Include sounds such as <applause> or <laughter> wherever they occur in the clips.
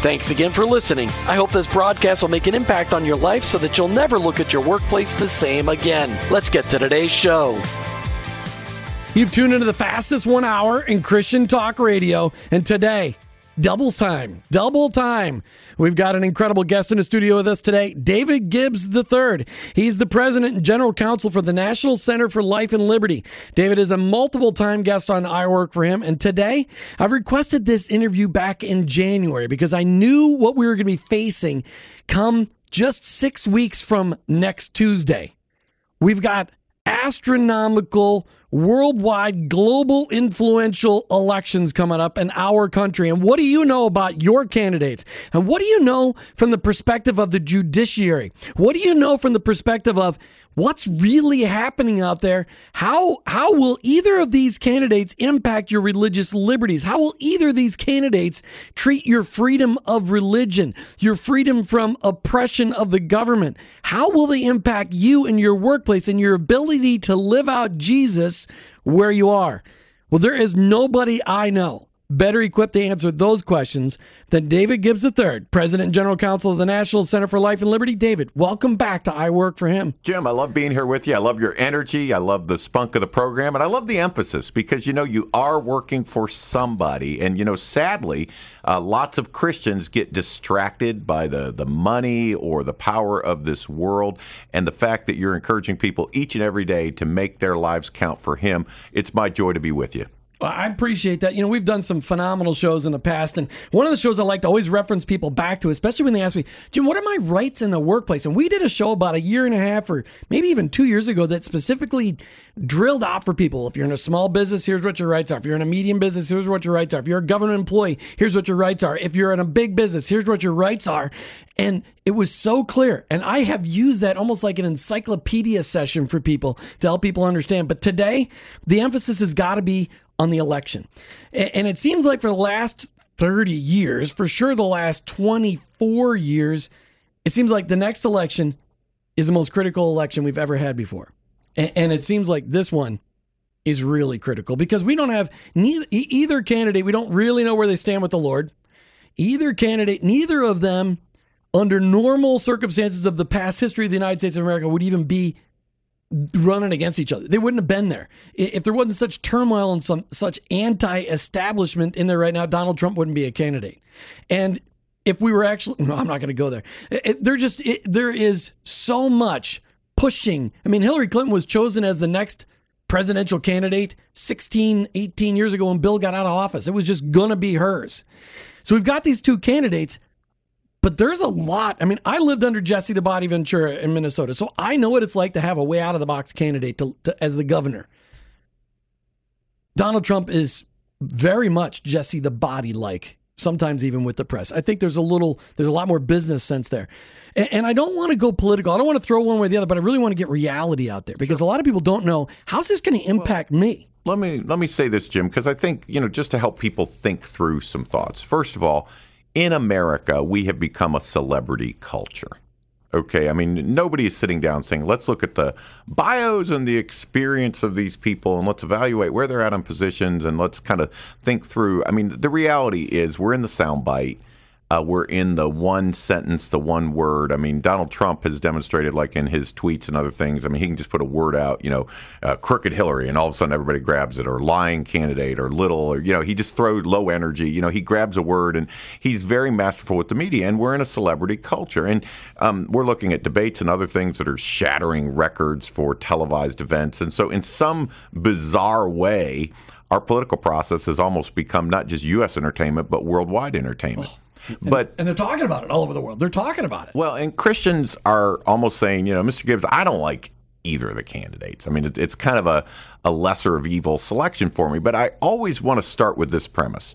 Thanks again for listening. I hope this broadcast will make an impact on your life so that you'll never look at your workplace the same again. Let's get to today's show. You've tuned into the fastest one hour in Christian talk radio, and today, double time, double time. We've got an incredible guest in the studio with us today, David Gibbs III. He's the president and general counsel for the National Center for Life and Liberty. David is a multiple time guest on I Work for Him, and today I've requested this interview back in January because I knew what we were going to be facing come just six weeks from next Tuesday. We've got astronomical, worldwide, global influential elections coming up in our country. And what do you know about your candidates? And what do you know from the perspective of the judiciary? What do you know from the perspective of what's really happening out there? How how will either of these candidates impact your religious liberties? How will either of these candidates treat your freedom of religion, your freedom from oppression of the government? How will they impact you and your workplace and your ability to live out Jesus where you are? Well, there is nobody I know better equipped to answer those questions than David Gibbs III, President and General Counsel of the National Center for Life and Liberty. David, welcome back to I Work for Him. Jim, I love being here with you. I love your energy. I love the spunk of the program. And I love the emphasis because, you know, you are working for somebody. And, you know, sadly, uh, lots of Christians get distracted by the, the money or the power of this world. And the fact that you're encouraging people each and every day to make their lives count for Him, it's my joy to be with you. I appreciate that. You know, we've done some phenomenal shows in the past, and one of the shows I like to always reference people back to, especially when they ask me, Jim, what are my rights in the workplace? And we did a show about a year and a half, or maybe even two years ago, that specifically drilled out for people. If you're in a small business, here's what your rights are. If you're in a medium business, here's what your rights are. If you're a government employee, here's what your rights are. If you're in a big business, here's what your rights are. And it was so clear. And I have used that almost like an encyclopedia session for people to help people understand. But today, the emphasis has got to be on the election. And it seems like for the last 30 years, for sure the last 24 years, it seems like the next election is the most critical election we've ever had before. And it seems like this one is really critical because we don't have neither, either candidate, we don't really know where they stand with the Lord. Either candidate, neither of them, under normal circumstances of the past history of the United States of America, would even be running against each other. They wouldn't have been there. If there wasn't such turmoil and some such anti-establishment in there right now, Donald Trump wouldn't be a candidate. And if we were actually <laughs> no, I'm not going to go there. It, there just it, there is so much pushing. I mean, Hillary Clinton was chosen as the next presidential candidate 16, 18 years ago when Bill got out of office. It was just going to be hers. So we've got these two candidates but there's a lot. I mean, I lived under Jesse the Body Ventura in Minnesota, so I know what it's like to have a way out of the box candidate to, to, as the governor. Donald Trump is very much Jesse the Body like, sometimes even with the press. I think there's a little, there's a lot more business sense there. And, and I don't want to go political. I don't want to throw one way or the other, but I really want to get reality out there because a lot of people don't know how's this going to impact well, me. Let me let me say this, Jim, because I think you know just to help people think through some thoughts. First of all, in America, we have become a celebrity culture. Okay, I mean, nobody is sitting down saying, let's look at the bios and the experience of these people and let's evaluate where they're at in positions and let's kind of think through. I mean, the reality is we're in the soundbite. Uh, we're in the one sentence, the one word. I mean, Donald Trump has demonstrated, like in his tweets and other things. I mean, he can just put a word out, you know, uh, crooked Hillary, and all of a sudden everybody grabs it, or lying candidate, or little, or you know, he just throws low energy. You know, he grabs a word, and he's very masterful with the media. And we're in a celebrity culture, and um, we're looking at debates and other things that are shattering records for televised events. And so, in some bizarre way, our political process has almost become not just U.S. entertainment, but worldwide entertainment. Oh. But and they're talking about it all over the world. They're talking about it. Well, and Christians are almost saying, you know, Mr. Gibbs, I don't like either of the candidates. I mean, it, it's kind of a, a lesser of evil selection for me. But I always want to start with this premise: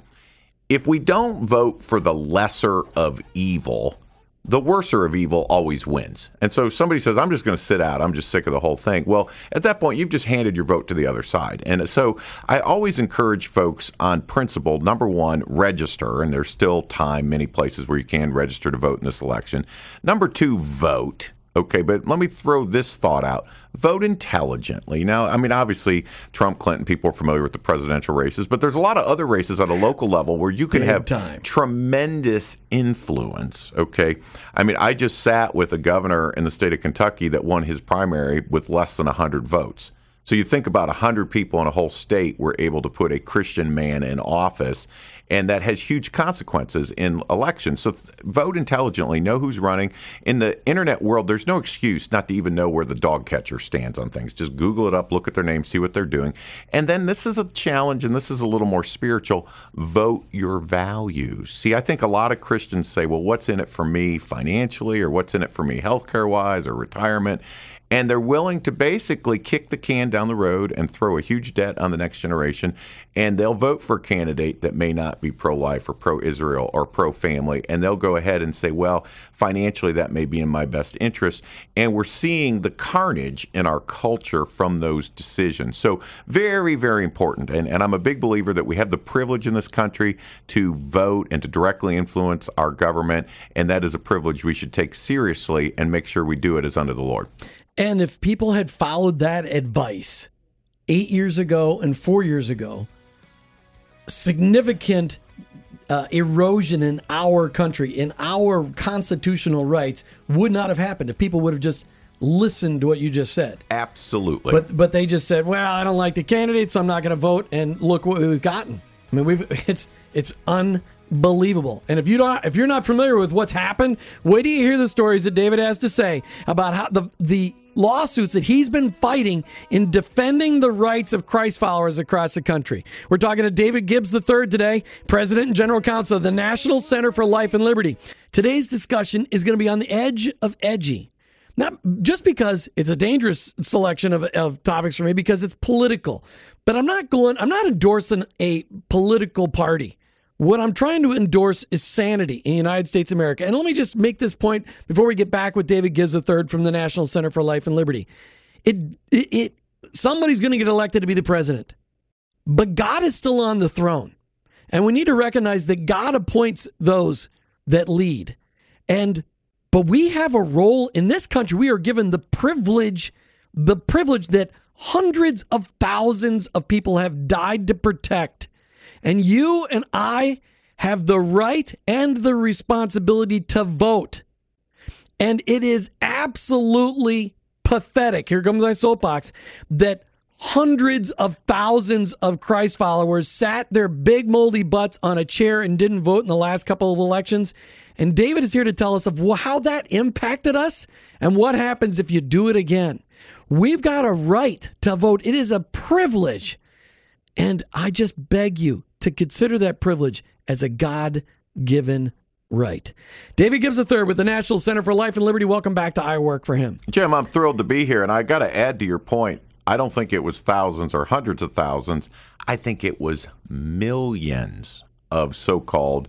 if we don't vote for the lesser of evil, the worser of evil always wins. And so somebody says, I'm just going to sit out. I'm just sick of the whole thing. Well, at that point, you've just handed your vote to the other side. And so I always encourage folks on principle number one, register. And there's still time, many places where you can register to vote in this election. Number two, vote. Okay, but let me throw this thought out. Vote intelligently. Now, I mean, obviously, Trump, Clinton, people are familiar with the presidential races, but there's a lot of other races at a local level where you can Big have time. tremendous influence. Okay. I mean, I just sat with a governor in the state of Kentucky that won his primary with less than 100 votes. So you think about 100 people in a whole state were able to put a Christian man in office, and that has huge consequences in elections. So th- vote intelligently, know who's running. In the internet world, there's no excuse not to even know where the dog catcher stands on things. Just Google it up, look at their name, see what they're doing. And then this is a challenge, and this is a little more spiritual vote your values. See, I think a lot of Christians say, well, what's in it for me financially, or what's in it for me healthcare wise, or retirement? And they're willing to basically kick the can down the road and throw a huge debt on the next generation. And they'll vote for a candidate that may not be pro life or pro Israel or pro family. And they'll go ahead and say, well, financially, that may be in my best interest. And we're seeing the carnage in our culture from those decisions. So, very, very important. And, and I'm a big believer that we have the privilege in this country to vote and to directly influence our government. And that is a privilege we should take seriously and make sure we do it as under the Lord. And if people had followed that advice eight years ago and four years ago, significant uh, erosion in our country, in our constitutional rights, would not have happened if people would have just listened to what you just said. Absolutely. But but they just said, "Well, I don't like the candidate, so I'm not going to vote." And look what we've gotten. I mean, we've <laughs> it's it's un believable. And if you don't if you're not familiar with what's happened, wait till you hear the stories that David has to say about how the the lawsuits that he's been fighting in defending the rights of Christ followers across the country. We're talking to David Gibbs III today, President and General Counsel of the National Center for Life and Liberty. Today's discussion is going to be on the edge of edgy. Not just because it's a dangerous selection of, of topics for me, because it's political. But I'm not going, I'm not endorsing a political party. What I'm trying to endorse is sanity in the United States of America. And let me just make this point before we get back with David Gibbs III from the National Center for Life and Liberty. It, it, it somebody's going to get elected to be the president, but God is still on the throne. And we need to recognize that God appoints those that lead. And but we have a role in this country. We are given the privilege, the privilege that hundreds of thousands of people have died to protect and you and I have the right and the responsibility to vote. And it is absolutely pathetic. Here comes my soapbox that hundreds of thousands of Christ followers sat their big moldy butts on a chair and didn't vote in the last couple of elections. And David is here to tell us of how that impacted us and what happens if you do it again. We've got a right to vote. It is a privilege. And I just beg you to consider that privilege as a God given right. David Gibbs III with the National Center for Life and Liberty. Welcome back to I Work for Him. Jim, I'm thrilled to be here. And I got to add to your point. I don't think it was thousands or hundreds of thousands. I think it was millions of so called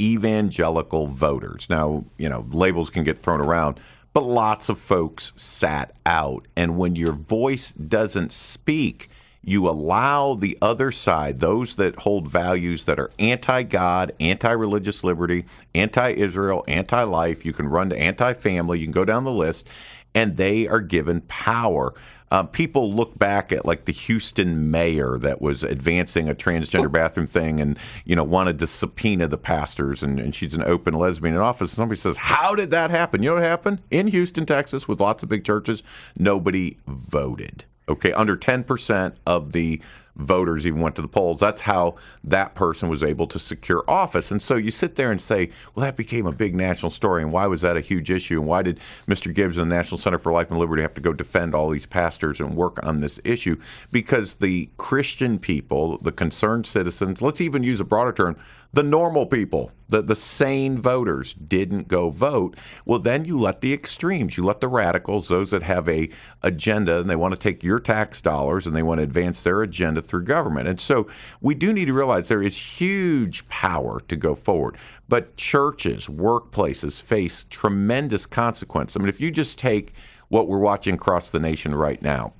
evangelical voters. Now, you know, labels can get thrown around, but lots of folks sat out. And when your voice doesn't speak, you allow the other side, those that hold values that are anti God, anti religious liberty, anti Israel, anti life, you can run to anti family, you can go down the list, and they are given power. uh, people look back at like the Houston mayor that was advancing a transgender bathroom thing and you know wanted to subpoena the pastors and, and she's an open lesbian in office. Somebody says, "How did that happen?" You know what happened in Houston, Texas, with lots of big churches? Nobody voted. Okay, under ten percent of the voters even went to the polls. That's how that person was able to secure office. And so you sit there and say, well, that became a big national story. And why was that a huge issue? And why did Mr. Gibbs and the National Center for Life and Liberty have to go defend all these pastors and work on this issue? Because the Christian people, the concerned citizens, let's even use a broader term, the normal people, the, the sane voters didn't go vote, well, then you let the extremes, you let the radicals, those that have a agenda and they want to take your tax dollars and they want to advance their agenda through government. And so we do need to realize there is huge power to go forward. But churches, workplaces face tremendous consequence. I mean, if you just take what we're watching across the nation right now,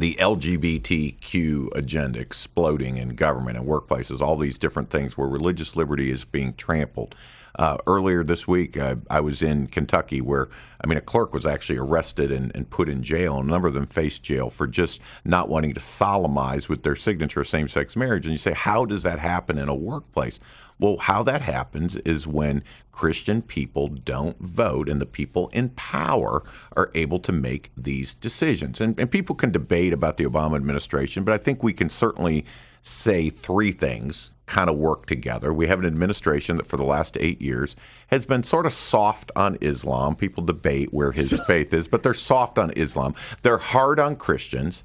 the LGBTQ agenda exploding in government and workplaces, all these different things where religious liberty is being trampled. Uh, earlier this week, uh, I was in Kentucky where, I mean, a clerk was actually arrested and, and, put in jail. And a number of them faced jail for just not wanting to solemnize with their signature same sex marriage. And you say, how does that happen in a workplace? Well, how that happens is when Christian people don't vote and the people in power are able to make these decisions. And, and people can debate about the Obama administration, but I think we can certainly say three things kind of work together. We have an administration that for the last eight years has been sort of soft on Islam. People debate where his <laughs> faith is, but they're soft on Islam. They're hard on Christians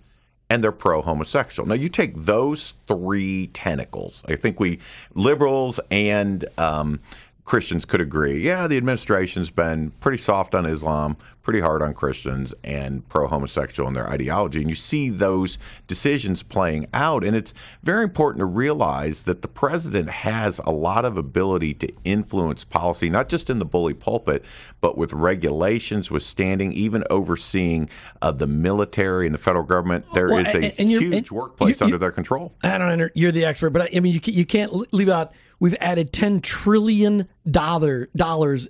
and they're pro homosexual. Now, you take those three tentacles. I think we, liberals and um, Christians could agree, yeah, the administration's been pretty soft on Islam, pretty hard on Christians, and pro homosexual in their ideology. And you see those decisions playing out. And it's very important to realize that the president has a lot of ability to influence policy, not just in the bully pulpit, but with regulations, with standing, even overseeing uh, the military and the federal government. There well, is a and, and huge workplace under their control. I don't know. You're the expert, but I mean, you, you can't leave out We've added ten trillion dollar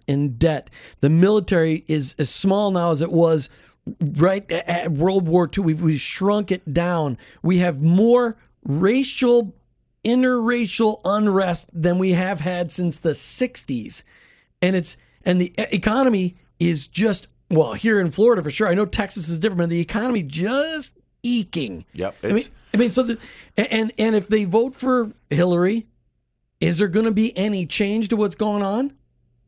in debt. The military is as small now as it was right at World War II. We've, we've shrunk it down. We have more racial, interracial unrest than we have had since the '60s, and it's and the economy is just well here in Florida for sure. I know Texas is different, but the economy just eking. Yep. I mean, I mean, so the, and and if they vote for Hillary, is there going to be any change to what's going on?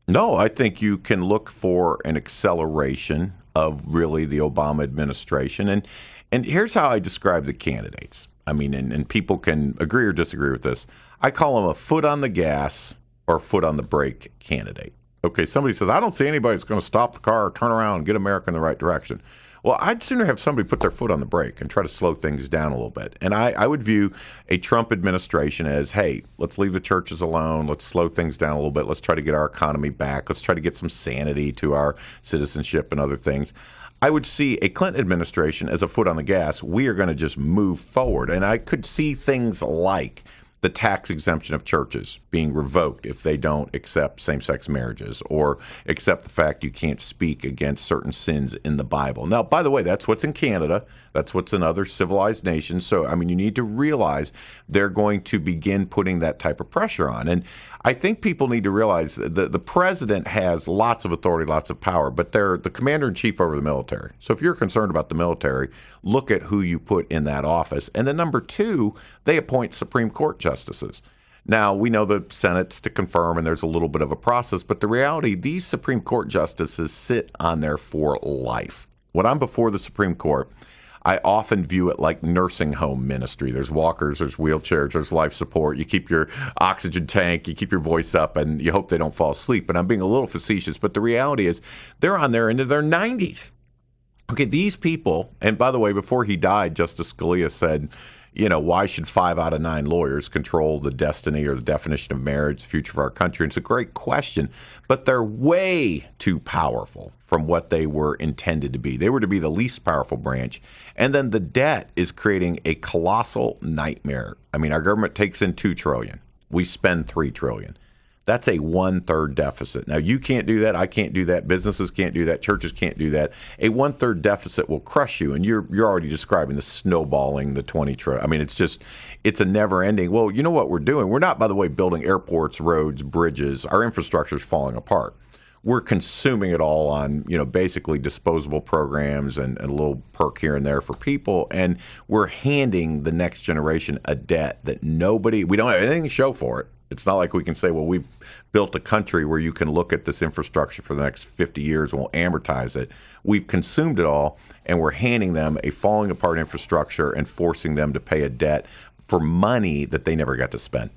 No, I think you can look for an acceleration of really the Obama administration. And and here's how I describe the candidates. I mean, and, and people can agree or disagree with this. I call them a foot on the gas or foot on the brake candidate. Okay, somebody says, I don't see anybody that's going to stop the car, turn around, and get America in the right direction. Well, I'd sooner have somebody put their foot on the brake and try to slow things down a little bit. And I, I would view a Trump administration as, hey, let's leave the churches alone. Let's slow things down a little bit. Let's try to get our economy back. Let's try to get some sanity to our citizenship and other things. I would see a Clinton administration as a foot on the gas. We are going to just move forward. And I could see things like the tax exemption of churches being revoked if they don't accept same sex marriages or accept the fact you can't speak against certain sins in the Bible. Now, by the way, that's what's in Canada. That's what's in other civilized nations. So, I mean, you need to realize they're going to begin putting that type of pressure on. And I think people need to realize that the president has lots of authority, lots of power, but they're the commander in chief over the military. So if you're concerned about the military, look at who you put in that office. And then number two, they appoint Supreme Court justices. Now, we know the Senate's to confirm, and there's a little bit of a process, but the reality, these Supreme Court justices sit on there for life. When I'm before the Supreme Court, I often view it like nursing home ministry. There's walkers, there's wheelchairs, there's life support. You keep your oxygen tank, you keep your voice up, and you hope they don't fall asleep. And I'm being a little facetious, but the reality is they're on there into their 90s. Okay, these people, and by the way, before he died, Justice Scalia said, you know, why should five out of nine lawyers control the destiny or the definition of marriage, the future of our country? And it's a great question, but they're way too powerful from what they were intended to be. They were to be the least powerful branch. And then the debt is creating a colossal nightmare. I mean, our government takes in 2 trillion. We spend 3 trillion. That's a one third deficit. Now, you can't do that. I can't do that. Businesses can't do that. Churches can't do that. A one third deficit will crush you. And you're, you're already describing the snowballing, the 20 trillion. I mean, it's just, it's a never ending. Well, you know what we're doing? We're not, by the way, building airports, roads, bridges. Our infrastructure is falling apart. We're consuming it all on, you know, basically disposable programs and, and a little perk here and there for people. And we're handing the next generation a debt that nobody, we don't have anything to show for it it's not like we can say, well, we built a country where you can look at this infrastructure for the next 50 years and we'll amortize it. We've consumed it all, and we're handing them a falling apart infrastructure and forcing them to pay a debt for money that they never got to spend.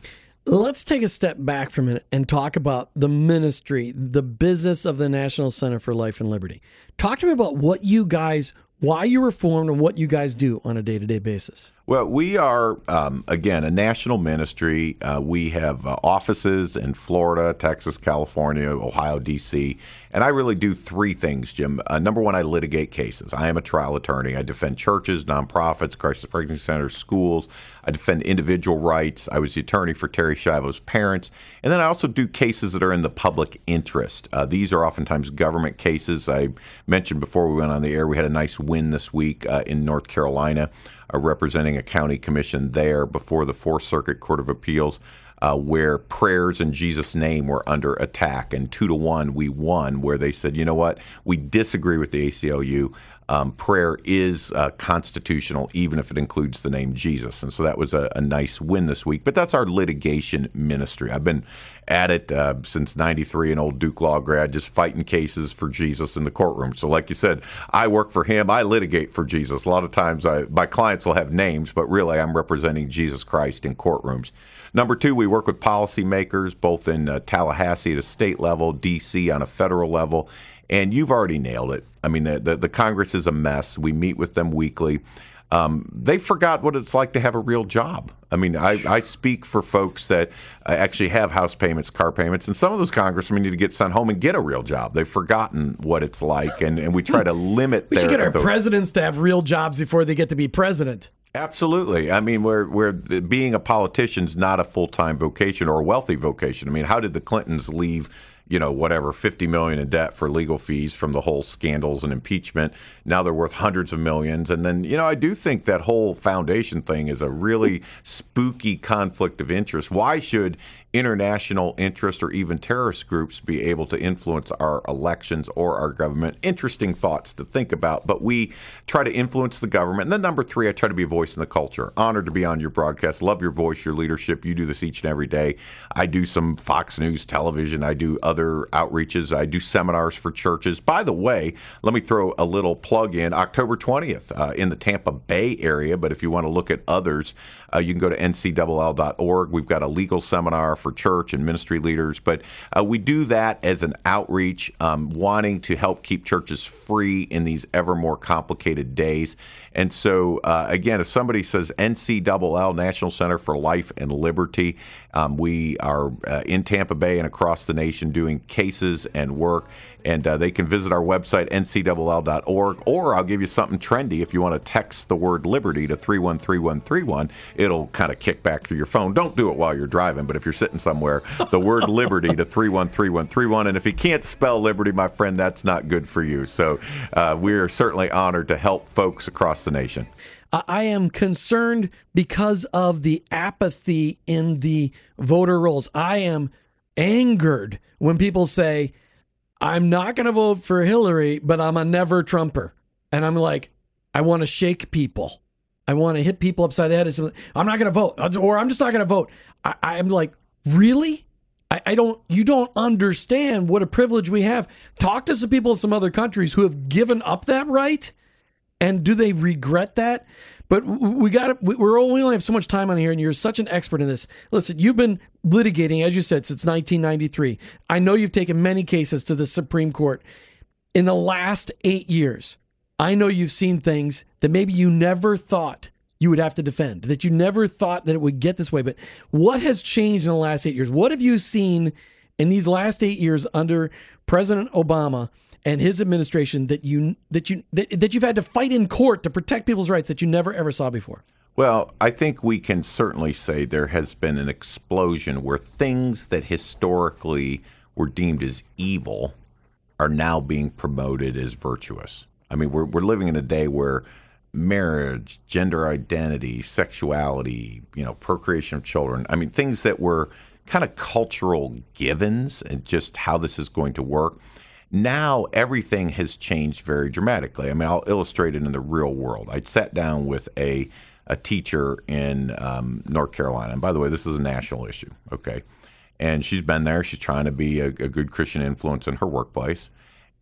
Let's take a step back for a minute and talk about the ministry, the business of the National Center for Life and Liberty. Talk to me about what you guys why you were formed and what you guys do on a day to day basis. Well, we are, um, again, a national ministry. Uh, we have uh, offices in Florida, Texas, California, Ohio, D.C. And I really do three things, Jim. Uh, number one, I litigate cases. I am a trial attorney. I defend churches, nonprofits, crisis pregnancy centers, schools. I defend individual rights. I was the attorney for Terri Schiavo's parents. And then I also do cases that are in the public interest. Uh, these are oftentimes government cases. I mentioned before we went on the air, we had a nice win this week uh, in North Carolina uh, representing a county commission there before the Fourth Circuit Court of Appeals. Uh, where prayers in Jesus' name were under attack, and two to one we won. Where they said, you know what, we disagree with the ACLU. Um, prayer is uh, constitutional, even if it includes the name Jesus, and so that was a, a, nice win this week. But that's our litigation ministry. I've been at it uh, since '93, an old Duke Law grad, just fighting cases for Jesus in the courtroom. So, like you said, I work for him. I litigate for Jesus. A lot of times, I, my clients will have names, but really, I'm representing Jesus Christ in courtrooms. Number two, we work with policymakers both in uh, Tallahassee at a state level, D.C. on a federal level, and you've already nailed it. I mean, the, the, the Congress is a mess. We meet with them weekly um, they forgot what it's like to have a real job. I mean, I, I speak for folks that uh, actually have house payments, car payments, and some of those congressmen need to get sent home and get a real job. They've forgotten what it's like, and, and we try to limit. we should get our presidents to have real jobs before they get to be president. Absolutely. I mean, where where being a politician is not a full time vocation or a wealthy vocation. I mean, how did the Clintons leave? You know, whatever, 50 million in debt for legal fees from the whole scandals and impeachment. Now they're worth hundreds of millions. And then, you know, I do think that whole foundation thing is a really spooky conflict of interest. Why should international interest or even terrorist groups be able to influence our elections or our government. Interesting thoughts to think about, but we try to influence the government. And then number three, I try to be a voice in the culture. Honored to be on your broadcast. Love your voice, your leadership. You do this each and every day. I do some Fox News television. I do other outreaches. I do seminars for churches. By the way, let me throw a little plug in. October 20th uh, in the Tampa Bay area, but if you want to look at others, uh, you can go to ncll.org. We've got a legal seminar for church and ministry leaders, but uh, we do that as an outreach, um, wanting to help keep churches free in these ever more complicated days. And so, uh, again, if somebody says NCLL, National Center for Life and Liberty, um, we are uh, in Tampa Bay and across the nation doing cases and work. And uh, they can visit our website, ncll.org, or I'll give you something trendy. If you want to text the word liberty to 313131, it'll kind of kick back through your phone. Don't do it while you're driving, but if you're sitting somewhere, the word <laughs> liberty to 313131. And if you can't spell liberty, my friend, that's not good for you. So uh, we're certainly honored to help folks across the nation. I am concerned because of the apathy in the voter rolls. I am angered when people say, I'm not going to vote for Hillary, but I'm a never Trumper. And I'm like, I want to shake people. I want to hit people upside the head. I'm not going to vote, or I'm just not going to vote. I, am like, really? I, I, don't. You don't understand what a privilege we have. Talk to some people in some other countries who have given up that right, and do they regret that? But we got we we're we only have so much time on here, and you're such an expert in this. Listen, you've been litigating, as you said, since 1993. I know you've taken many cases to the Supreme Court. In the last eight years, I know you've seen things that maybe you never thought you would have to defend, that you never thought that it would get this way. But what has changed in the last eight years? What have you seen in these last eight years under President Obama? And his administration that you that you that, that you've had to fight in court to protect people's rights that you never ever saw before? Well, I think we can certainly say there has been an explosion where things that historically were deemed as evil are now being promoted as virtuous. I mean, we're, we're living in a day where marriage, gender identity, sexuality, you know, procreation of children, I mean, things that were kind of cultural givens and just how this is going to work. Now everything has changed very dramatically. I mean, I'll illustrate it in the real world. I sat down with a a teacher in um, North Carolina. And by the way, this is a national issue, okay? And she's been there. She's trying to be a, a good Christian influence in her workplace.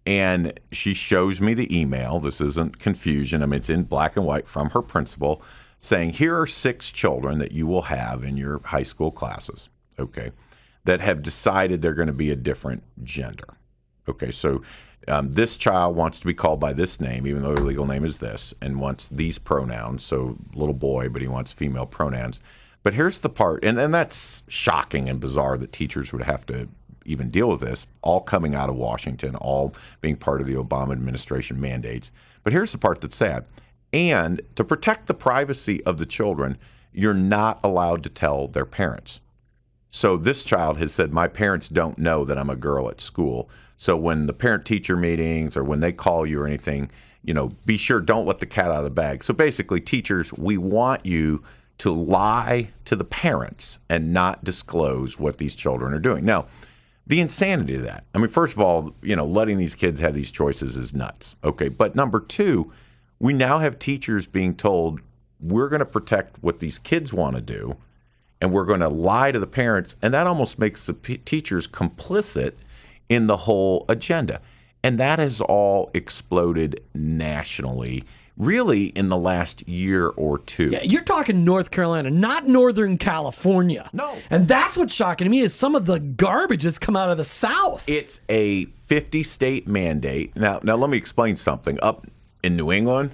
And she shows me the email. This isn't confusion. I mean, it's in black and white from her principal saying, Here are six children that you will have in your high school classes, okay, that have decided they're going to be a different gender. Okay, so um, this child wants to be called by this name, even though their legal name is this, and wants these pronouns. So, little boy, but he wants female pronouns. But here's the part, and, and that's shocking and bizarre that teachers would have to even deal with this, all coming out of Washington, all being part of the Obama administration mandates. But here's the part that's sad. And to protect the privacy of the children, you're not allowed to tell their parents. So this child has said, My parents don't know that I'm a girl at school. So when the parent teacher meetings or when they call you or anything, you know, be sure don't let the cat out of the bag. So basically, teachers, we want you to lie to the parents and not disclose what these children are doing. Now, the insanity of that. I mean, first of all, you know, letting these kids have these choices is nuts. Okay. But number two, we now have teachers being told we're going to protect what these kids want to do and we're going to lie to the parents. And that almost makes the p- teachers complicit in the whole agenda. And that has all exploded nationally, really in the last year or two. Yeah, you're talking North Carolina, not Northern California. No. And that's what's shocking to me is some of the garbage that's come out of the South. It's a 50 state mandate. Now, now let me explain something. Up in New England,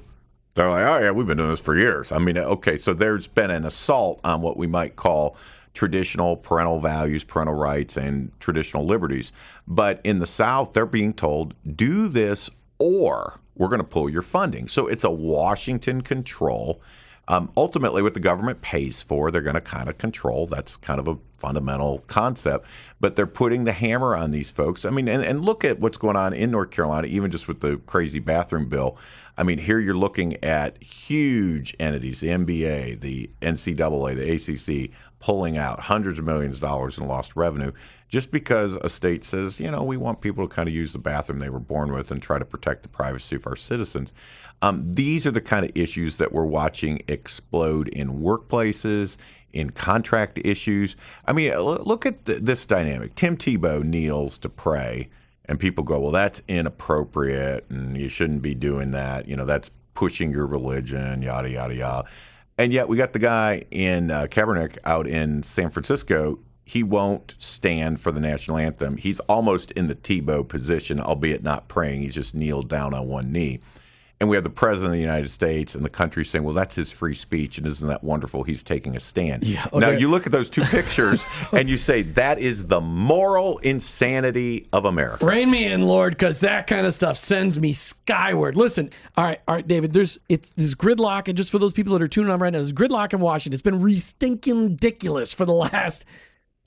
they're like, oh, yeah, we've been doing this for years. I mean, okay, so there's been an assault on what we might call traditional parental values, parental rights, and traditional liberties. But in the South, they're being told, do this or we're going to pull your funding. So it's a Washington control. Um, ultimately, what the government pays for, they're going to kind of control. That's kind of a fundamental concept. But they're putting the hammer on these folks. I mean, and, and look at what's going on in North Carolina, even just with the crazy bathroom bill. I mean, here you're looking at huge entities, the NBA, the NCAA, the ACC, pulling out hundreds of millions of dollars in lost revenue just because a state says, you know, we want people to kind of use the bathroom they were born with and try to protect the privacy of our citizens. Um, these are the kind of issues that we're watching explode in workplaces, in contract issues. I mean, look at this dynamic. Tim Tebow kneels to pray, and people go, well, that's inappropriate, and you shouldn't be doing that. You know, that's pushing your religion, yada, yada, yada. And yet we got the guy in uh, Kaepernick out in San Francisco. He won't stand for the national anthem. He's almost in the Tebow position, albeit not praying. He's just kneeled down on one knee. And we have the president of the United States and the country saying, well, that's his free speech. And isn't that wonderful? He's taking a stand. Yeah, okay. Now, you look at those two pictures <laughs> and you say, that is the moral insanity of America. Rein me in, Lord, because that kind of stuff sends me skyward. Listen, all right, all right, David, there's it's there's gridlock. And just for those people that are tuning on right now, there's gridlock in Washington. It's been re-stinking ridiculous for the last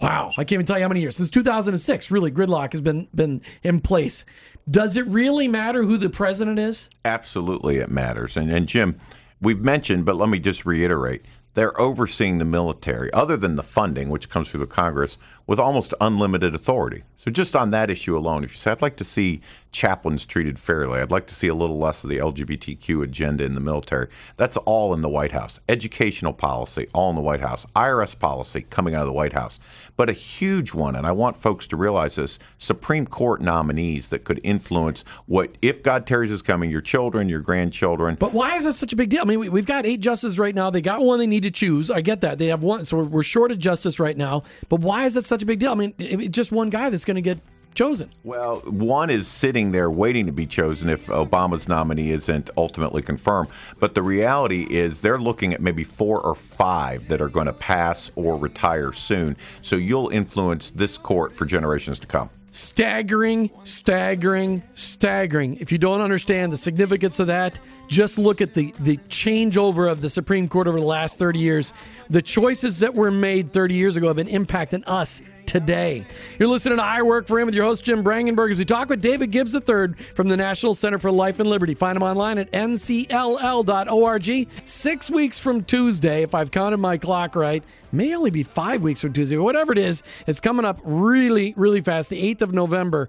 Wow, I can't even tell you how many years since 2006. Really, gridlock has been been in place. Does it really matter who the president is? Absolutely, it matters. And, and Jim, we've mentioned, but let me just reiterate they're overseeing the military, other than the funding, which comes through the Congress, with almost unlimited authority. So, just on that issue alone, if you say, I'd like to see chaplains treated fairly, I'd like to see a little less of the LGBTQ agenda in the military, that's all in the White House. Educational policy, all in the White House. IRS policy coming out of the White House. But a huge one, and I want folks to realize this Supreme Court nominees that could influence what, if God tarries is coming, your children, your grandchildren. But why is this such a big deal? I mean, we, have got eight justices right now. They got one they need to choose. I get that. They have one. So we're, short of justice right now. But why is that such a big deal? I mean, just one guy that's going to get chosen? Well, one is sitting there waiting to be chosen if Obama's nominee isn't ultimately confirmed. But the reality is they're looking at maybe four or five that are going to pass or retire soon. So you'll influence this court for generations to come. Staggering, staggering, staggering. If you don't understand the significance of that, just look at the, the changeover of the Supreme Court over the last 30 years. The choices that were made 30 years ago have been impacting us today. You're listening to I Work for Him with your host, Jim Brangenberg, as we talk with David Gibbs III from the National Center for Life and Liberty. Find him online at ncll.org. Six weeks from Tuesday, if I've counted my clock right, may only be five weeks from Tuesday, whatever it is, it's coming up really, really fast, the 8th of November.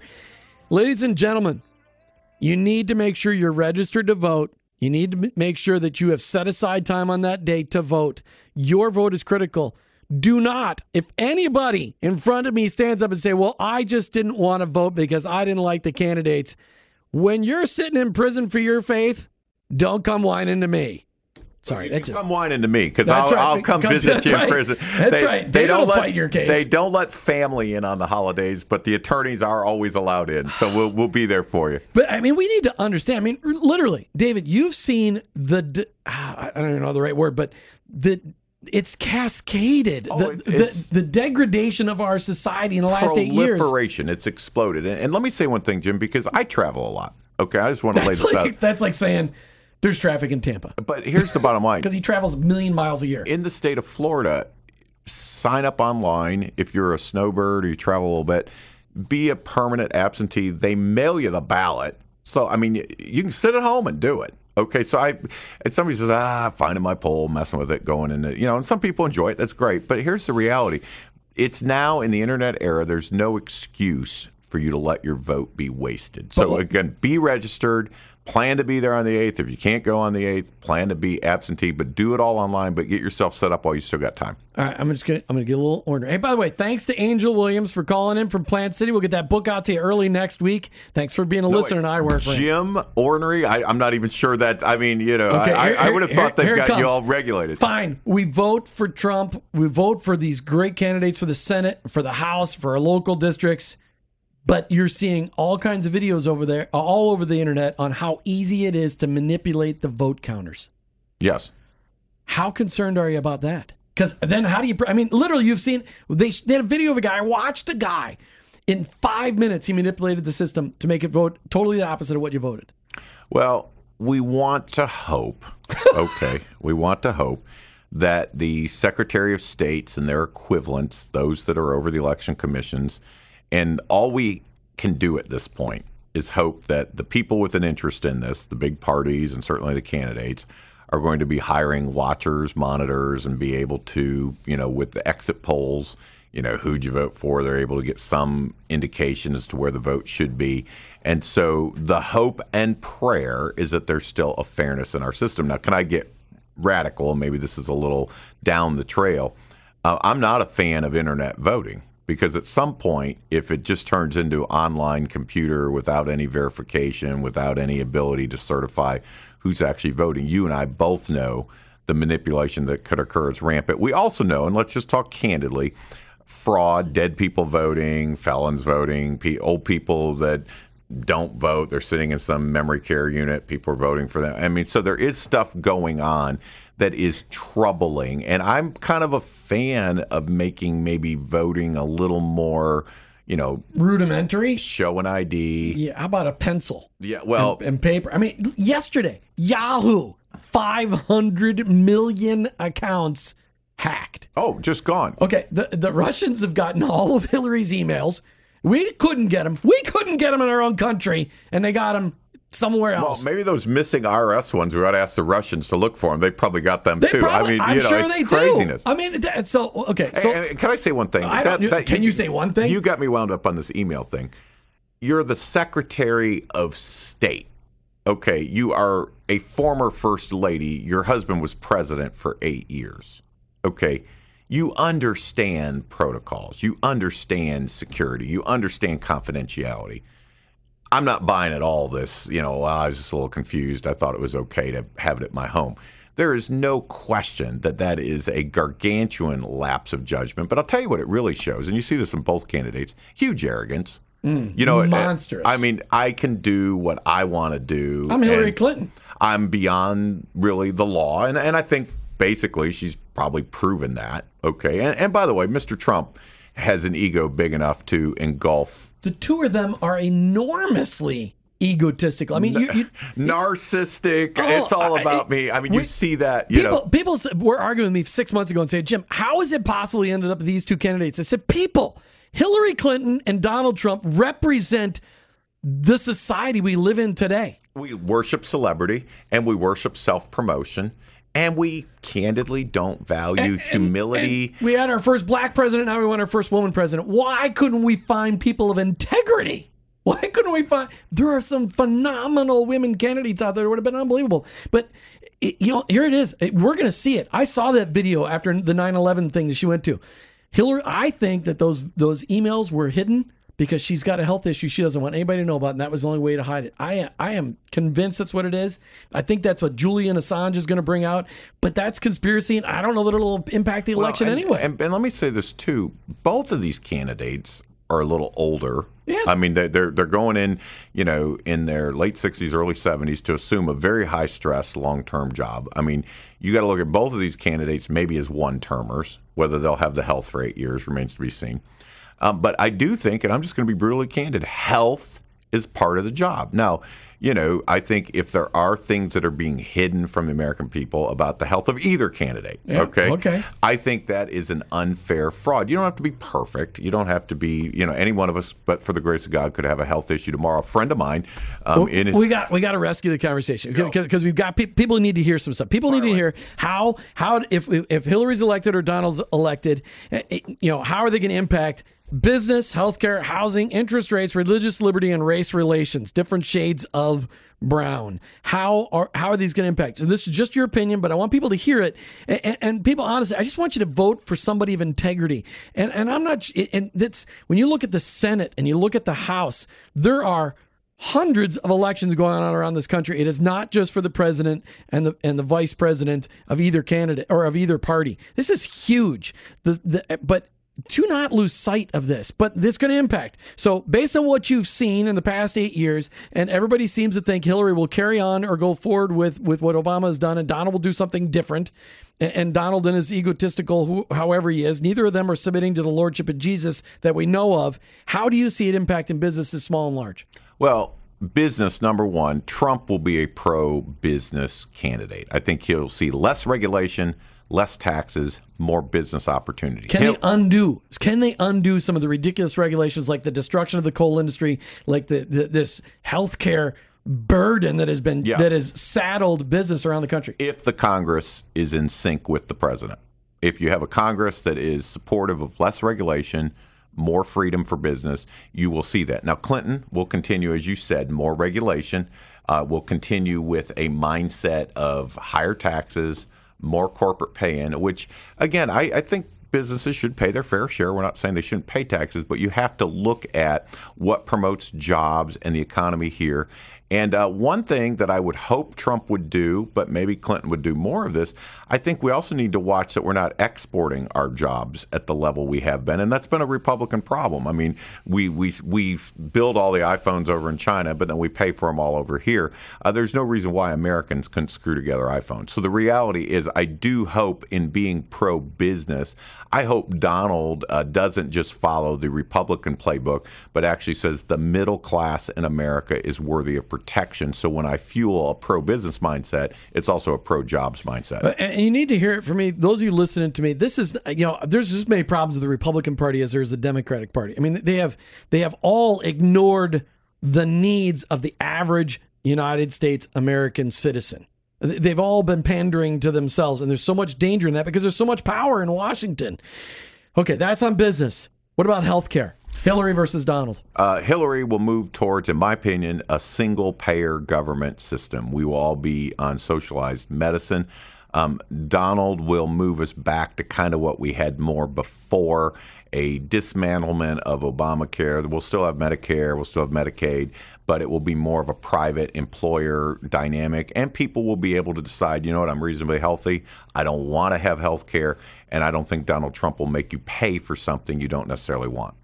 Ladies and gentlemen, you need to make sure you're registered to vote. You need to make sure that you have set aside time on that day to vote. Your vote is critical. Do not, if anybody in front of me stands up and say, "Well, I just didn't want to vote because I didn't like the candidates." When you're sitting in prison for your faith, don't come whining to me. Sorry, that just come whining to me because I'll, right, I'll come visit you right. in prison. That's right. David will let, fight your case. They don't let family in on the holidays, but the attorneys are always allowed in, so we'll we'll be there for you. But I mean, we need to understand. I mean, literally, David, you've seen the ah, I don't even know the right word, but the it's cascaded Oh, the, it- it's- the the degradation of our society in the last eight years. Proliferation, it's exploded. And, and let me say one thing, Jim, because I travel a lot. Okay, I just want to lay this like out. that's like saying there's traffic in Tampa But here's the bottom line: <laughs> because he travels a million miles a year. in the state of Florida, sign up online if you're a snowbird or you travel a little bit. Be a permanent absentee. They mail you the ballot. So I mean, you can sit at home and do it. Okay, so I, and somebody says, ah, finding my poll, messing with it, going in, you know, and some people enjoy it. That's great. But here's the reality: it's now in the internet era. There's no excuse for you to let your vote be wasted. So again, be registered. Plan to be there on the 8th. If you can't go on the 8th, plan to be absentee, but do it all online, but get yourself set up while you still got time. All right, I'm just gonna I'm gonna get a little order. Hey, by the way, thanks to Angel Williams for calling in from Plant City. We'll get that book out to you early next week. Thanks for being a listener. And I work. Jim Ornery, I, I'm not even sure that, I mean, you know, Okay, I, here- I would have thought they've got you all regulated. Fine. We vote for Trump. We vote for these great candidates for the Senate, for the House, for our local districts. But you're seeing all kinds of videos over there, all over the internet, on how easy it is to manipulate the vote counters. Yes. How concerned are you about that? Because then, how do you? I mean, literally, you've seen they, they had a video of a guy. I watched a guy in five minutes. He manipulated the system to make it vote totally the opposite of what you voted. Well, we want to hope, <laughs> okay, we want to hope that the Secretary of States and their equivalents, those that are over the election commissions, and all we can do at this point is hope that the people with an interest in this, the big parties and certainly the candidates, are going to be hiring watchers, monitors, and be able to, you know, with the exit polls, you know, who'd you vote for? They're able to get some indication as to where the vote should be. And so the hope and prayer is that there's still a fairness in our system. Now, can I get radical? Maybe this is a little down the trail. Uh, I'm not a fan of internet voting because at some point, if it just turns into online computer without any verification, without any ability to certify who's actually voting, you and I both know the manipulation that could occur is rampant. We also know, and let's just talk candidly, fraud, dead people voting, felons voting, old people that don't vote. They're sitting in some memory care unit. People are voting for them. I mean, so there is stuff going on that is troubling. And I'm kind of a fan of making maybe voting a little more, you know, Rudimentary. show an ID. Yeah. How about a pencil? Yeah, well, and paper. I mean, yesterday, Yahoo, 500 million accounts hacked. oh, just gone. Okay, the, the Russians have gotten all of Hillary's emails. We couldn't get them. We couldn't get them in our own country, and they got them somewhere Well, else. maybe those missing IRS ones, we ought to ask the Russians to look for them. They probably got them they too. probably, I mean, you know, sure they craziness. do. I mean, that, so okay, so and can I say one thing? I don't- can you say one thing? You got me wound up on this email thing. You're the Secretary of State. Okay, you are a former First Lady. Your husband was president for eight years. Okay, you understand protocols. You understand security. You understand confidentiality. I'm not buying at all this, you know, I was just a little confused. I thought it was okay to have it at my home. There is no question that that is a gargantuan lapse of judgment. But I'll tell you what it really shows, and you see this in both candidates huge arrogance. Mm, you know, it- monstrous. I mean, I can do what I want to do. I'm Hillary Clinton. I'm beyond really the law. And, and I think basically she's probably proven that. Okay. And, and by the way, Mr. Trump has an ego big enough to engulf The two of them are enormously egotistical. I mean, you, you, <laughs> narcissistic. Oh, it's all I- about me. I mean, you see that. You people know, people were arguing with me six months ago and saying, Jim, how is it possible he ended up with these two candidates? I said, people, Hillary Clinton and Donald Trump represent the society we live in today. we worship celebrity and we worship self promotion, and we candidly don't value humility. We had our first black president, now we want our first woman president. Why couldn't we find people of integrity? Why couldn't we find? There are some phenomenal women candidates out there It would have been unbelievable. But it, you know, here it is. It- we're going to see it. I saw that video after the 9/11 thing that she went to. Hillary, I think that those those emails were hidden because she's got a health issue she doesn't want anybody to know about, and that was the only way to hide it. I I am convinced that's what it is. I think that's what Julian Assange is going to bring out, but that's conspiracy, and I don't know that it'll impact the election Well, and- anyway. And, and let me say this too: both of these candidates are a little older. Yeah. I mean, they're they're, they're going in, you know, in their late sixties, early seventies to assume a very high stress, long term job. I mean, you got to look at both of these candidates maybe as one termers. Whether they'll have the health for eight years remains to be seen. Um, but I do think, and I'm just going to be brutally candid, health is part of the job. Now, you know, I think if there are things that are being hidden from the American people about the health of either candidate, okay, okay. I think that is an unfair fraud. You don't have to be perfect. You don't have to be, you know, any one of us, but for the grace of God, could have a health issue tomorrow. A friend of mine, um, in his, we got we got to rescue the conversation because we've got pe- people need to hear some stuff. People need to hear how how if if Hillary's elected or Donald's elected, eh, eh, you know, how are they going to impact business, healthcare, housing, interest rates, religious liberty, and race relations? Different shades of brown. How are how are these going to impact? So this is just your opinion, but I want people to hear it. And, and, people, honestly, I just want you to vote for somebody of integrity. And and I'm not. And that's when you look at the Senate and you look at the House, there are hundreds of elections going on around this country. It is not just for the president and the and the vice president of either candidate or of either party. This is huge. The, the but do not lose sight of this. But this to impact. So based on what you've seen in the past eight years, and everybody seems to think Hillary will carry on or go forward with with what Obama has done, and Donald will do something different. And, and Donald and his egotistical, who, however he is, neither of them are submitting to the lordship of Jesus that we know of. How do you see it impacting businesses, small and large? Well, business number one, Trump will be a pro business candidate. I think he'll see less regulation, less taxes, more business opportunity. Can they undo? Can they undo some of the ridiculous regulations, like the destruction of the coal industry, like the, the this healthcare burden that has been Yes. that has saddled business around the country? if the Congress is in sync with the president. If you have a Congress that is supportive of less regulation, more freedom for business, you will see that. Now, Clinton will continue, as you said, more regulation, uh, will continue with a mindset of higher taxes, more corporate pay in, which, again, I, I think businesses should pay their fair share. We're not saying they shouldn't pay taxes, but you have to look at what promotes jobs and the economy here. And uh, one thing that I would hope Trump would do, but maybe Clinton would do more of this, I think we also need to watch that we're not exporting our jobs at the level we have been, and that's been a Republican problem. I mean, we we we build all the iPhones over in China, but then we pay for them all over here. Uh, there's no reason why Americans couldn't screw together iPhones. So the reality is, I do hope in being pro-business, I hope Donald uh, doesn't just follow the Republican playbook, but actually says the middle class in America is worthy of protection. So when I fuel a pro-business mindset, it's also a pro-jobs mindset. Uh, And you need to hear it from me. Those of you listening to me, this is you know, there's as many problems with the Republican Party as there is the Democratic Party. I mean, they have they have all ignored the needs of the average United States American citizen. They've all been pandering to themselves, and there's so much danger in that because there's so much power in Washington. Okay, that's on business. What about healthcare? Hillary versus Donald. Uh, Hillary will move towards, in my opinion, a single payer government system. We will all be on socialized medicine. Um, Donald will move us back to kind of what we had more before a dismantlement of Obamacare. We'll still have Medicare, we'll still have Medicaid, but it will be more of a private employer dynamic, and people will be able to decide, you know what, I'm reasonably healthy. I don't want to have health care, and I don't think Donald Trump will make you pay for something you don't necessarily want.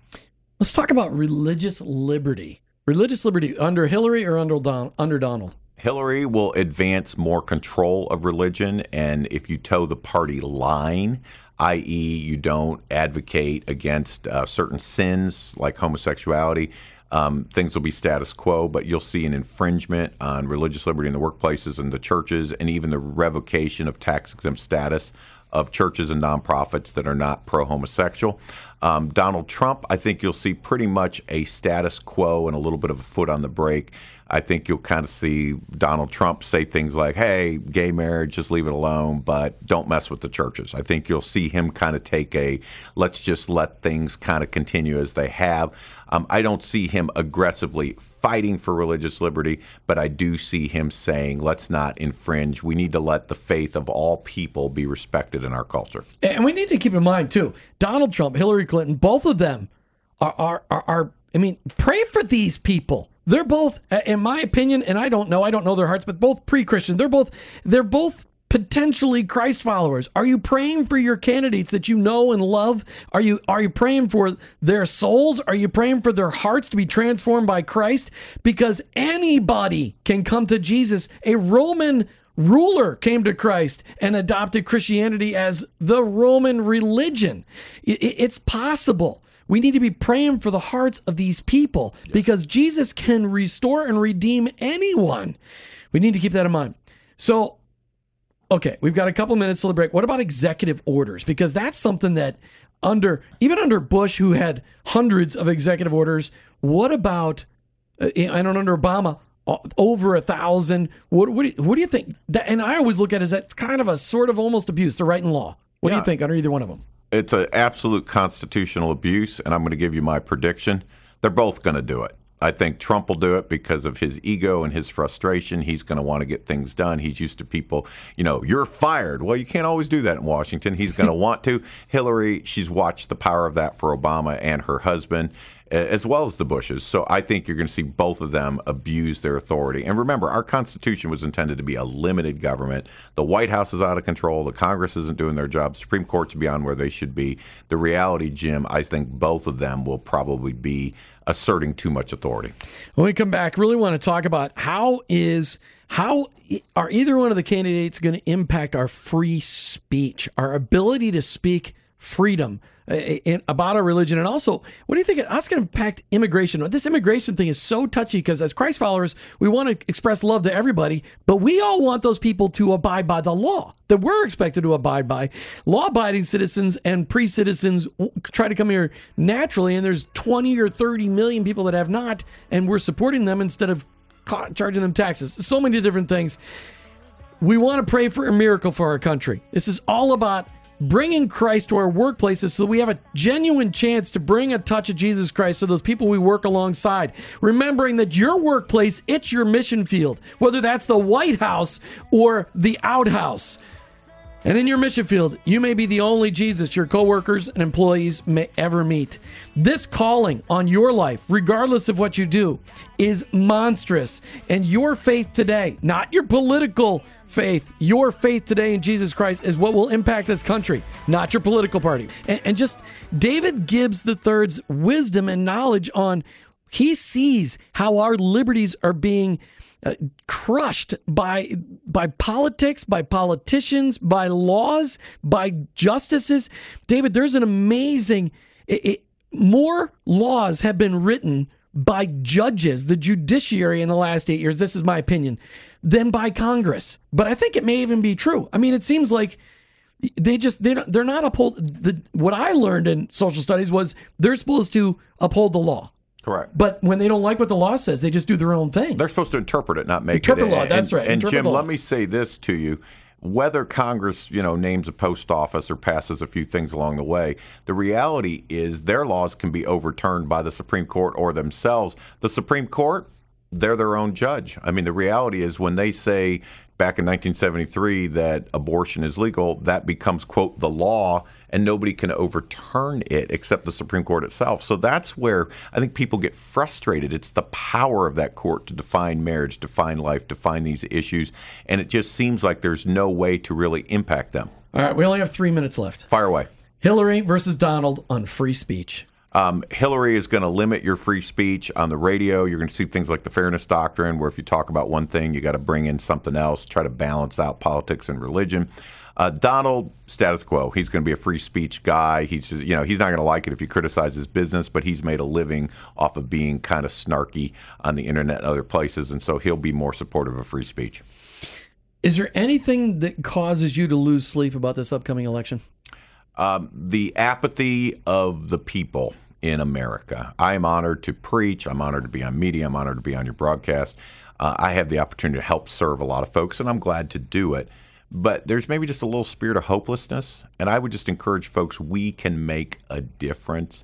Let's talk about religious liberty. Religious liberty under Hillary or under Don, under Donald? Hillary will advance more control of religion, and if you toe the party line, i.e., you don't advocate against uh, certain sins like homosexuality, um, things will be status quo, but you'll see an infringement on religious liberty in the workplaces and the churches, and even the revocation of tax exempt status of churches and nonprofits that are not pro homosexual. Um, Donald Trump, I think you'll see pretty much a status quo and a little bit of a foot on the brake. I think you'll kind of see Donald Trump say things like, hey, gay marriage, just leave it alone, but don't mess with the churches. I think you'll see him kind of take a let's just let things kind of continue as they have. Um, I don't see him aggressively fighting for religious liberty, but I do see him saying, let's not infringe. We need to let the faith of all people be respected in our culture. And we need to keep in mind, too, Donald Trump, Hillary Clinton, both of them are, are, are, are I mean, pray for these people. They're both, uh, in my opinion, and I don't know, I don't know their hearts, but both pre-Christian. They're both, they're both potentially Christ followers. Are you praying for your candidates that you know and love? Are you are you praying for their souls? Are you praying for their hearts to be transformed by Christ? Because anybody can come to Jesus. A Roman ruler came to Christ and adopted Christianity as the Roman religion. It's possible. We need to be praying for the hearts of these people because Jesus can restore and redeem anyone. We need to keep that in mind. So, okay, we've got a couple minutes till the break. What about executive orders? Because that's something that under even under Bush, who had hundreds of executive orders, what about uh, and under Obama, uh, over a thousand? What what do you, what do you think? That, and I always look at it as that's kind of a sort of almost abuse to write in law. What yeah. do you think under either one of them? It's an absolute constitutional abuse, and I'm going to give you my prediction. They're both going to do it. I think Trump will do it because of his ego and his frustration. He's going to want to get things done. He's used to people, you know, you're fired. Well, you can't always do that in Washington. He's going <laughs> to want to. Hillary, she's watched the power of that for Obama and her husband as well as the Bushes. So I think you're going to see both of them abuse their authority. And remember, our Constitution was intended to be a limited government. The White House is out of control. The Congress isn't doing their job. Supreme Court's beyond where they should be. The reality, Jim, I think both of them will probably be asserting too much authority. When we come back, really want to talk about how is how are either one of the candidates going to impact our free speech, our ability to speak freedom about our religion. And also, what do you think? How's going to impact immigration? This immigration thing is so touchy because as Christ followers, we want to express love to everybody, but we all want those people to abide by the law that we're expected to abide by. Law abiding citizens and pre citizens try to come here naturally, and there's 20 or 30 million people that have not, and we're supporting them instead of charging them taxes. So many different things. We want to pray for a miracle for our country. This is all about bringing Christ to our workplaces so that we have a genuine chance to bring a touch of Jesus Christ to those people we work alongside. Remembering that your workplace, it's your mission field, whether that's the White House or the outhouse. And in your mission field, you may be the only Jesus your coworkers and employees may ever meet. This calling on your life, regardless of what you do, is monstrous. And your faith today, not your political faith, your faith today in Jesus Christ is what will impact this country, not your political party. And, and just David Gibbs III's wisdom and knowledge on he sees how our liberties are being uh, crushed by by politics, by politicians, by laws, by justices. David, there's an amazing. It, it, more laws have been written by judges, the judiciary in the last eight years. This is my opinion, than by Congress. But I think it may even be true. I mean, it seems like they just they're not, they're not uphold the what I learned in social studies was they're supposed to uphold the law. Correct. But when they don't like what the law says, they just do their own thing. They're supposed to interpret it, not make interpret it. Interpret law. That's right. And Jim, let me say this to you. Whether Congress, you know, names a post office or passes a few things along the way, the reality is their laws can be overturned by the Supreme Court or themselves. The Supreme Court, they're their own judge. I mean, the reality is when they say back in 1973 that abortion is legal, that becomes, quote, the law, and nobody can overturn it except the Supreme Court itself. So that's where I think people get frustrated. It's the power of that court to define marriage, define life, define these issues, and it just seems like there's no way to really impact them. All right, we only have three minutes left. Fire away. Hillary versus Donald on free speech. Um, Hillary is going to limit your free speech on the radio. You're going to see things like the Fairness Doctrine, where if you talk about one thing, you got to bring in something else, try to balance out politics and religion. Uh, Donald, status quo. He's going to be a free speech guy. He's just, you know, he's not going to like it if you criticize his business, but he's made a living off of being kind of snarky on the internet and other places, and so he'll be more supportive of free speech. Is there anything that causes you to lose sleep about this upcoming election? Um, the apathy of the people in America. I am honored to preach. I'm honored to be on media. I'm honored to be on your broadcast. Uh, I have the opportunity to help serve a lot of folks, and I'm glad to do it but there's maybe just a little spirit of hopelessness. And I would just encourage folks, we can make a difference.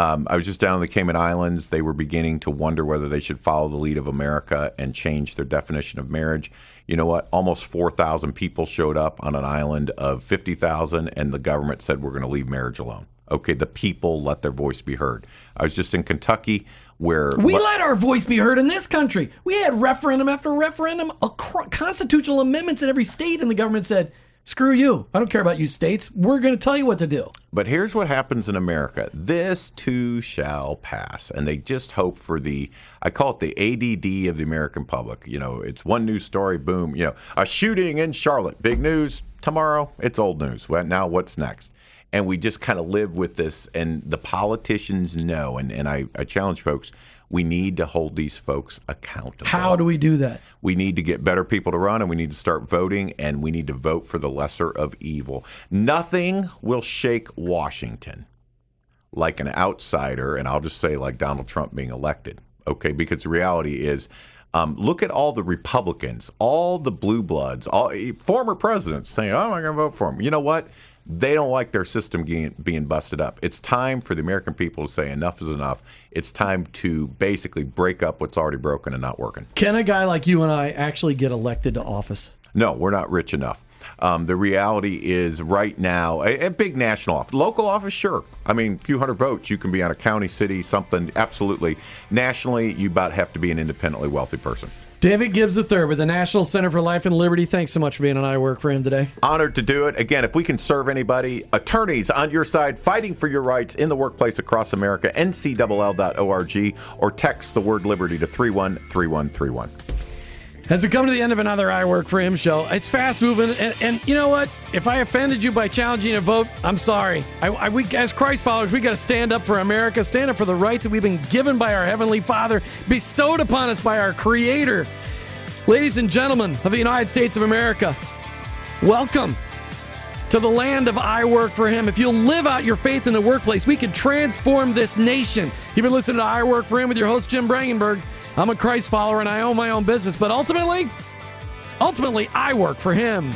Um, I was just down in the Cayman Islands. They were beginning to wonder whether they should follow the lead of America and change their definition of marriage. You know what? Almost 4,000 people showed up on an island of 50,000, and the government said, we're going to leave marriage alone. Okay, the people let their voice be heard. I was just in Kentucky where we le- let our voice be heard in this country. We had referendum after referendum, constitutional amendments in every state, and the government said, "Screw you! I don't care about you states. We're going to tell you what to do." But here's what happens in America: this too shall pass, and they just hope for the I call it the ADD of the American public. You know, it's one news story, boom. You know, a shooting in Charlotte, big news. Tomorrow, it's old news. Well, now what's next? and we just kind of live with this and the politicians know and, and I, I challenge folks we need to hold these folks accountable how do we do that we need to get better people to run and we need to start voting and we need to vote for the lesser of evil nothing will shake washington like an outsider and i'll just say like donald trump being elected okay because the reality is um, look at all the Republicans, all the blue bloods, all former presidents saying, "Oh, I'm not going to vote for him." You know what? They don't like their system being, being busted up. It's time for the American people to say enough is enough. It's time to basically break up what's already broken and not working. Can a guy like you and I actually get elected to office? No, we're not rich enough. Um, the reality is, right now, a, a, big national office, local office, sure. I mean, a few hundred votes, you can be on a county, city, something. Absolutely. Nationally, you about have to be an independently wealthy person. David Gibbs III with the National Center for Life and Liberty. Thanks so much for being on I Work for him today. Honored to do it. Again, if we can serve anybody, attorneys on your side fighting for your rights in the workplace across America, ncll.org, or text the word liberty to 313131. As we come to the end of another I Work for Him show, it's fast moving. And, and you know what? If I offended you by challenging a vote, I'm sorry. I, I, we, as Christ followers, we got to stand up for America, stand up for the rights that we've been given by our Heavenly Father, bestowed upon us by our Creator. Ladies and gentlemen of the United States of America, welcome to the land of I work for him. If you'll live out your faith in the workplace, we can transform this nation. You've been listening to I work for him with your host, Jim Brangenberg. I'm a Christ follower and I own my own business, but ultimately, ultimately, I work for him.